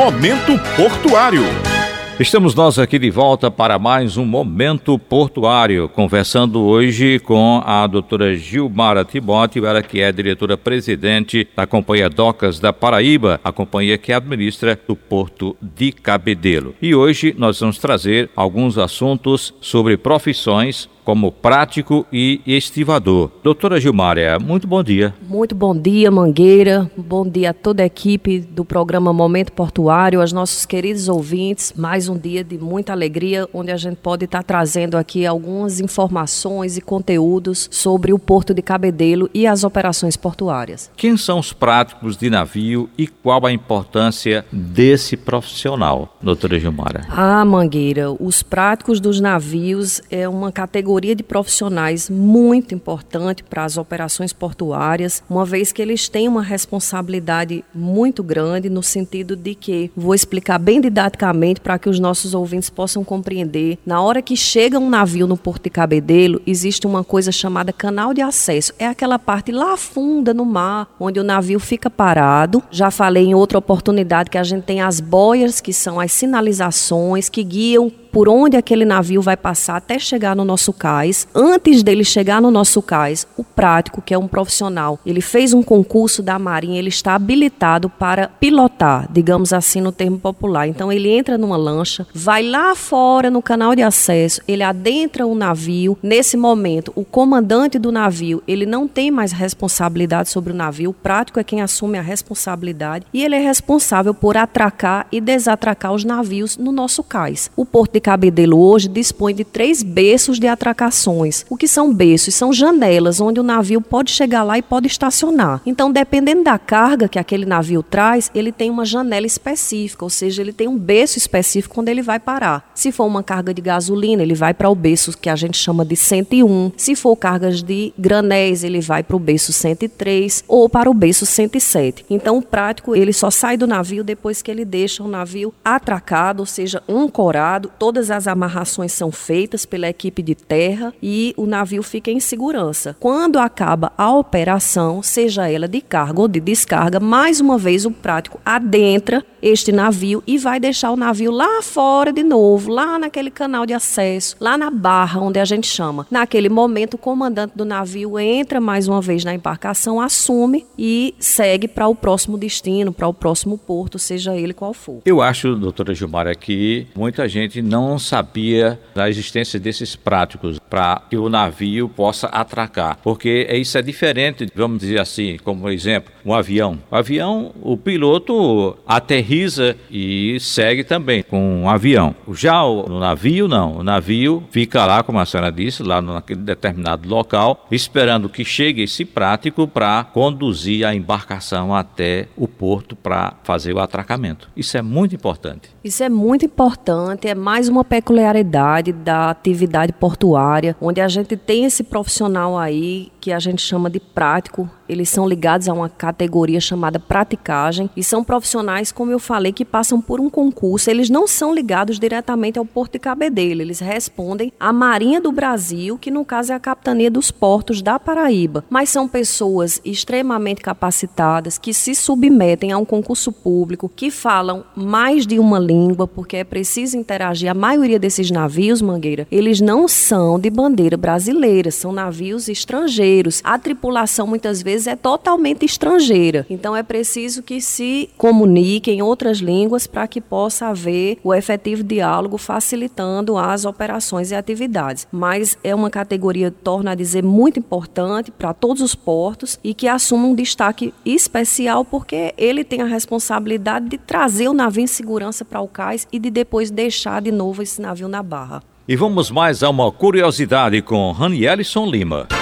Momento Portuário. Estamos nós aqui de volta para mais um Momento Portuário, conversando hoje com a doutora Gilmara Timóteo, ela que é diretora-presidente da Companhia Docas da Paraíba, a companhia que administra o Porto de Cabedelo. E hoje nós vamos trazer alguns assuntos sobre profissões como prático e estivador. Doutora Gilmária, muito bom dia. Muito bom dia, Mangueira. Bom dia a toda a equipe do programa Momento Portuário, aos nossos queridos ouvintes. Mais um dia de muita alegria, onde a gente pode estar trazendo aqui algumas informações e conteúdos sobre o Porto de Cabedelo e as operações portuárias. Quem são os práticos de navio e qual a importância desse profissional, doutora Gilmara? Ah, Mangueira, os práticos dos navios é uma categoria categoria de profissionais muito importante para as operações portuárias, uma vez que eles têm uma responsabilidade muito grande no sentido de que, vou explicar bem didaticamente para que os nossos ouvintes possam compreender, na hora que chega um navio no Porto de Cabedelo, existe uma coisa chamada canal de acesso. É aquela parte lá funda no mar, onde o navio fica parado. Já falei em outra oportunidade que a gente tem as boias, que são as sinalizações que guiam por onde aquele navio vai passar até chegar no nosso cais. Antes dele chegar no nosso cais, o prático, que é um profissional, ele fez um concurso da Marinha, ele está habilitado para pilotar, digamos assim no termo popular. Então ele entra numa lancha, vai lá fora no canal de acesso, ele adentra o navio. Nesse momento, o comandante do navio, ele não tem mais responsabilidade sobre o navio, o prático é quem assume a responsabilidade e ele é responsável por atracar e desatracar os navios no nosso cais. O porto de de Cabedelo hoje dispõe de três berços de atracações. O que são berços? São janelas onde o navio pode chegar lá e pode estacionar. Então, dependendo da carga que aquele navio traz, ele tem uma janela específica, ou seja, ele tem um berço específico quando ele vai parar. Se for uma carga de gasolina, ele vai para o berço que a gente chama de 101. Se for cargas de granéis, ele vai para o berço 103 ou para o berço 107. Então, o prático, ele só sai do navio depois que ele deixa o navio atracado, ou seja, ancorado, todo todas as amarrações são feitas pela equipe de terra e o navio fica em segurança. Quando acaba a operação, seja ela de carga ou de descarga, mais uma vez o prático adentra este navio e vai deixar o navio lá fora de novo, lá naquele canal de acesso, lá na barra onde a gente chama. Naquele momento, o comandante do navio entra mais uma vez na embarcação, assume e segue para o próximo destino, para o próximo porto, seja ele qual for. Eu acho, doutora Gilmar, que muita gente não sabia da existência desses práticos para que o navio possa atracar, porque isso é diferente, vamos dizer assim, como exemplo, um avião. O avião, o piloto aterriza e segue também com um avião. Já o, navio, não. O navio fica lá, como a senhora disse, lá naquele determinado local, esperando que chegue esse prático para conduzir a embarcação até o porto para fazer o atracamento. Isso é muito importante. Isso é muito importante, é mais uma peculiaridade da atividade portuária, onde a gente tem esse profissional aí que a gente chama de prático, eles são ligados a uma categoria chamada praticagem e são profissionais, como eu falei, que passam por um concurso. Eles não são ligados diretamente ao Porto de Cabedelo, eles respondem à Marinha do Brasil, que no caso é a Capitania dos Portos da Paraíba. Mas são pessoas extremamente capacitadas que se submetem a um concurso público, que falam mais de uma língua, porque é preciso interagir. A maioria desses navios, Mangueira, eles não são de bandeira brasileira, são navios estrangeiros. A tripulação muitas vezes é totalmente estrangeira. Então é preciso que se comunique em outras línguas para que possa haver o efetivo diálogo facilitando as operações e atividades. Mas é uma categoria, torna a dizer, muito importante para todos os portos e que assume um destaque especial porque ele tem a responsabilidade de trazer o navio em segurança para o cais e de depois deixar de novo esse navio na barra. E vamos mais a uma curiosidade com Ranielson Lima.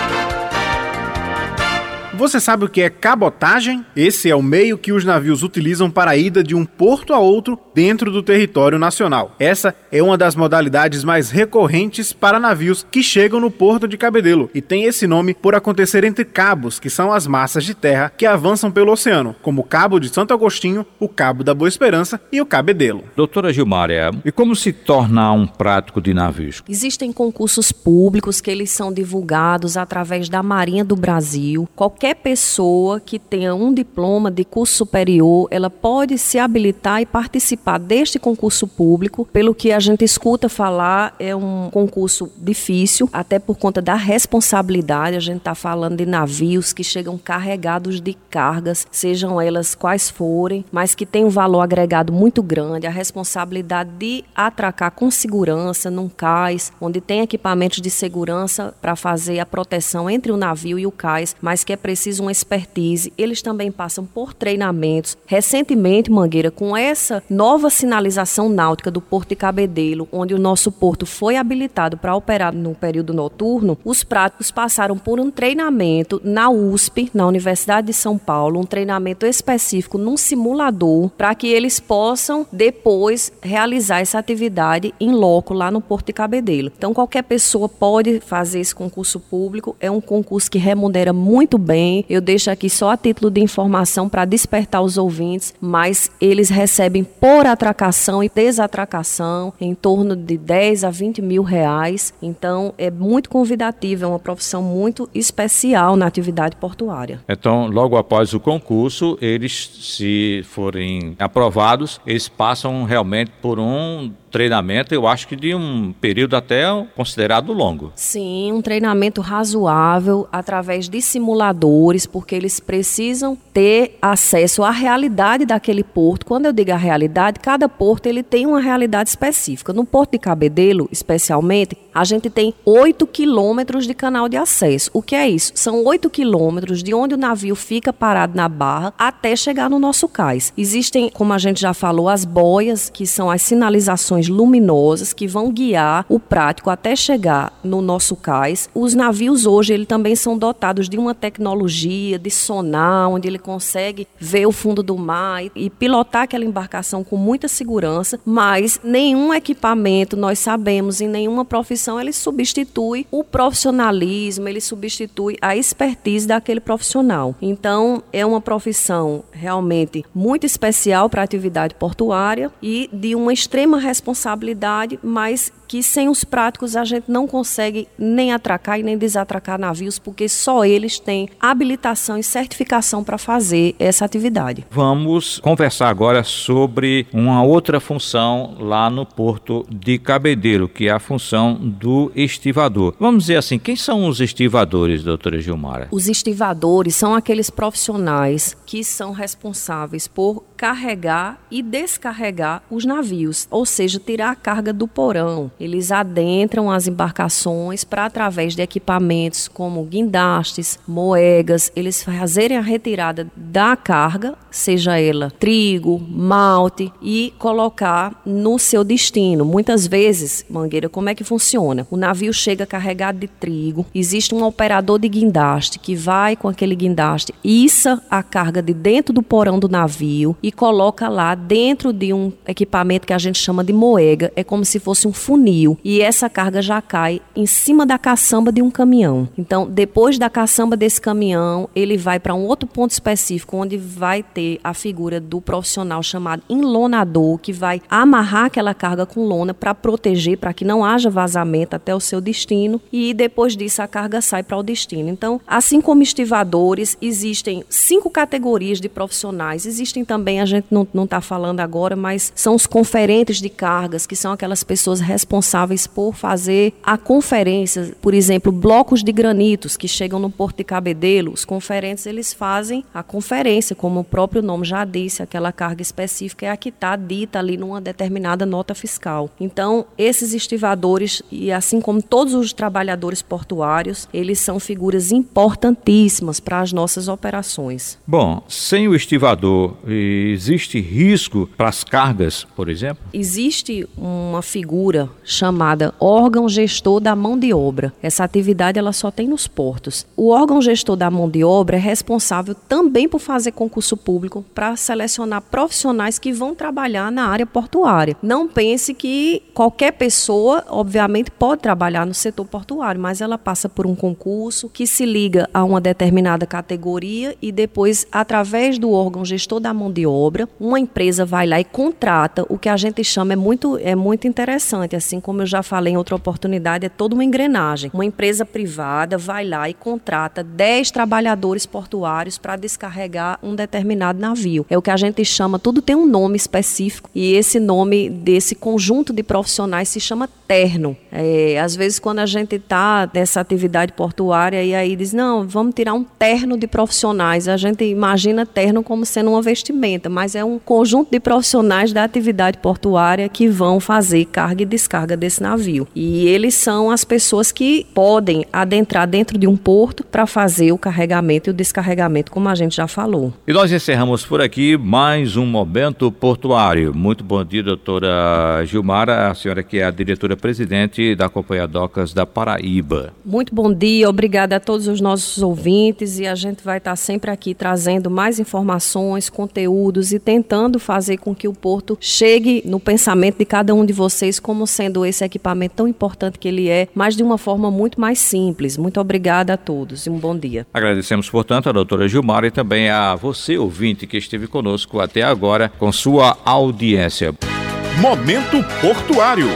Você sabe o que é cabotagem? Esse é o meio que os navios utilizam para a ida de um porto a outro dentro do território nacional. Essa é uma das modalidades mais recorrentes para navios que chegam no porto de Cabedelo e tem esse nome por acontecer entre cabos, que são as massas de terra que avançam pelo oceano, como o Cabo de Santo Agostinho, o Cabo da Boa Esperança e o Cabedelo. Doutora Gilmária, e como se torna um prático de navios? Existem concursos públicos que eles são divulgados através da Marinha do Brasil. Qualquer qualquer pessoa que tenha um diploma de curso superior, ela pode se habilitar e participar deste concurso público. Pelo que a gente escuta falar, é um concurso difícil, até por conta da responsabilidade. A gente está falando de navios que chegam carregados de cargas, sejam elas quais forem, mas que tem um valor agregado muito grande. A responsabilidade de atracar com segurança num cais, onde tem equipamentos de segurança para fazer a proteção entre o navio e o cais, mas que é preciso uma expertise. Eles também passam por treinamentos. Recentemente, Mangueira, com essa nova sinalização náutica do Porto de Cabedelo, onde o nosso porto foi habilitado para operar no período noturno, os práticos passaram por um treinamento na USP, na Universidade de São Paulo, um treinamento específico num simulador para que eles possam depois realizar essa atividade em loco lá no Porto de Cabedelo. Então qualquer pessoa pode fazer esse concurso público, é um concurso que remunera muito bem. Eu deixo aqui só a título de informação para despertar os ouvintes, mas eles recebem por atracação e desatracação em torno de 10 a 20 mil reais. Então é muito convidativo, é uma profissão muito especial na atividade portuária. Então, logo após o concurso, eles, se forem aprovados, eles passam realmente por um treinamento, eu acho que de um período até considerado longo. Sim, um treinamento razoável através de simuladores, porque eles precisam ter acesso à realidade daquele porto. Quando eu digo a realidade, cada porto ele tem uma realidade específica. No Porto de Cabedelo, especialmente, a gente tem 8 quilômetros de canal de acesso. O que é isso? São 8 quilômetros de onde o navio fica parado na barra até chegar no nosso cais. Existem, como a gente já falou, as boias, que são as sinalizações luminosas que vão guiar o prático até chegar no nosso cais. Os navios hoje ele também são dotados de uma tecnologia de sonar, onde ele consegue ver o fundo do mar e, e pilotar aquela embarcação com muita segurança, mas nenhum equipamento, nós sabemos, em nenhuma profissão ele substitui o profissionalismo, ele substitui a expertise daquele profissional. Então, é uma profissão realmente muito especial para a atividade portuária e de uma extrema responsabilidade, mas que sem os práticos a gente não consegue nem atracar e nem desatracar navios, porque só eles têm habilitação e certificação para fazer essa atividade. Vamos conversar agora sobre uma outra função lá no Porto de Cabedelo, que é a função do estivador. Vamos dizer assim, quem são os estivadores, doutora Gilmara? Os estivadores são aqueles profissionais que são responsáveis por carregar e descarregar os navios, ou seja, tirar a carga do porão. Eles adentram as embarcações para, através de equipamentos como guindastes, moegas, eles fazerem a retirada da carga, seja ela trigo, malte, e colocar no seu destino. Muitas vezes, Mangueira, como é que funciona? O navio chega carregado de trigo, existe um operador de guindaste que vai com aquele guindaste, issa a carga de dentro do porão do navio e coloca lá dentro de um equipamento que a gente chama de moega, é como se fosse um funil, e essa carga já cai em cima da caçamba de um caminhão. Então, depois da caçamba desse caminhão, ele vai para um outro ponto específico onde vai ter a figura do profissional chamado enlonador, que vai amarrar aquela carga com lona para proteger, para que não haja vazamento até o seu destino, e depois disso a carga sai para o destino. Então, assim como estivadores, existem cinco categorias de profissionais, existem também a gente não está falando agora, mas são os conferentes de cargas, que são aquelas pessoas responsáveis por fazer a conferência, por exemplo, blocos de granitos que chegam no Porto de Cabedelo, os conferentes eles fazem a conferência, como o próprio nome já disse, aquela carga específica é a que está dita ali numa determinada nota fiscal. Então, esses estivadores, e assim como todos os trabalhadores portuários, eles são figuras importantíssimas para as nossas operações. Bom, sem o estivador existe risco para as cargas, por exemplo? Existe uma figura chamada órgão gestor da mão de obra. Essa atividade ela só tem nos portos. O órgão gestor da mão de obra é responsável também por fazer concurso público para selecionar profissionais que vão trabalhar na área portuária. Não pense que qualquer pessoa, obviamente pode trabalhar no setor portuário, mas ela passa por um concurso que se liga a uma determinada categoria e depois, através do órgão gestor da mão de obra, uma empresa vai lá e contrata o que a gente chama é muito é muito interessante, assim como eu já falei em outra oportunidade, é toda uma engrenagem. Uma empresa privada vai lá e contrata 10 trabalhadores portuários para descarregar um determinado navio. É o que a gente chama, tudo tem um nome específico e esse nome desse conjunto de profissionais se chama terno. É, às vezes, quando a gente está nessa atividade portuária e aí diz, não, vamos tirar um terno de profissionais, a gente imagina terno como sendo uma vestimenta, mas é um conjunto de profissionais da atividade portuária que vão fazer carga e descarga desse navio. E eles são as pessoas que podem adentrar dentro de um porto para fazer o carregamento e o descarregamento, como a gente já falou. E nós encerramos por aqui mais um momento portuário. Muito bom dia, doutora Gilmara, a senhora que é a diretora presidente da Companhia Docas da Paraíba. Muito bom dia, obrigada a todos os nossos ouvintes e a gente vai estar sempre aqui trazendo mais informações, conteúdos e tentando fazer com que o Porto chegue no pensamento de cada um de vocês como sendo esse equipamento tão importante que ele é, mas de uma forma muito mais simples. Muito obrigada a todos e um bom dia. Agradecemos, portanto, a doutora Gilmar e também a você, ouvinte, que esteve conosco até agora com sua audiência. Momento Portuário.